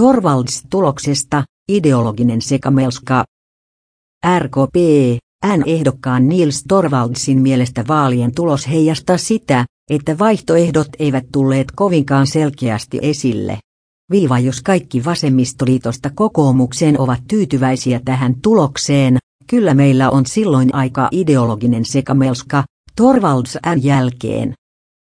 Torvalds-tuloksesta, ideologinen sekamelska. RKP, N-ehdokkaan Niels Torvaldsin mielestä vaalien tulos heijastaa sitä, että vaihtoehdot eivät tulleet kovinkaan selkeästi esille. Viiva jos kaikki vasemmistoliitosta kokoomukseen ovat tyytyväisiä tähän tulokseen, kyllä meillä on silloin aika ideologinen sekamelska, Torvalds N jälkeen.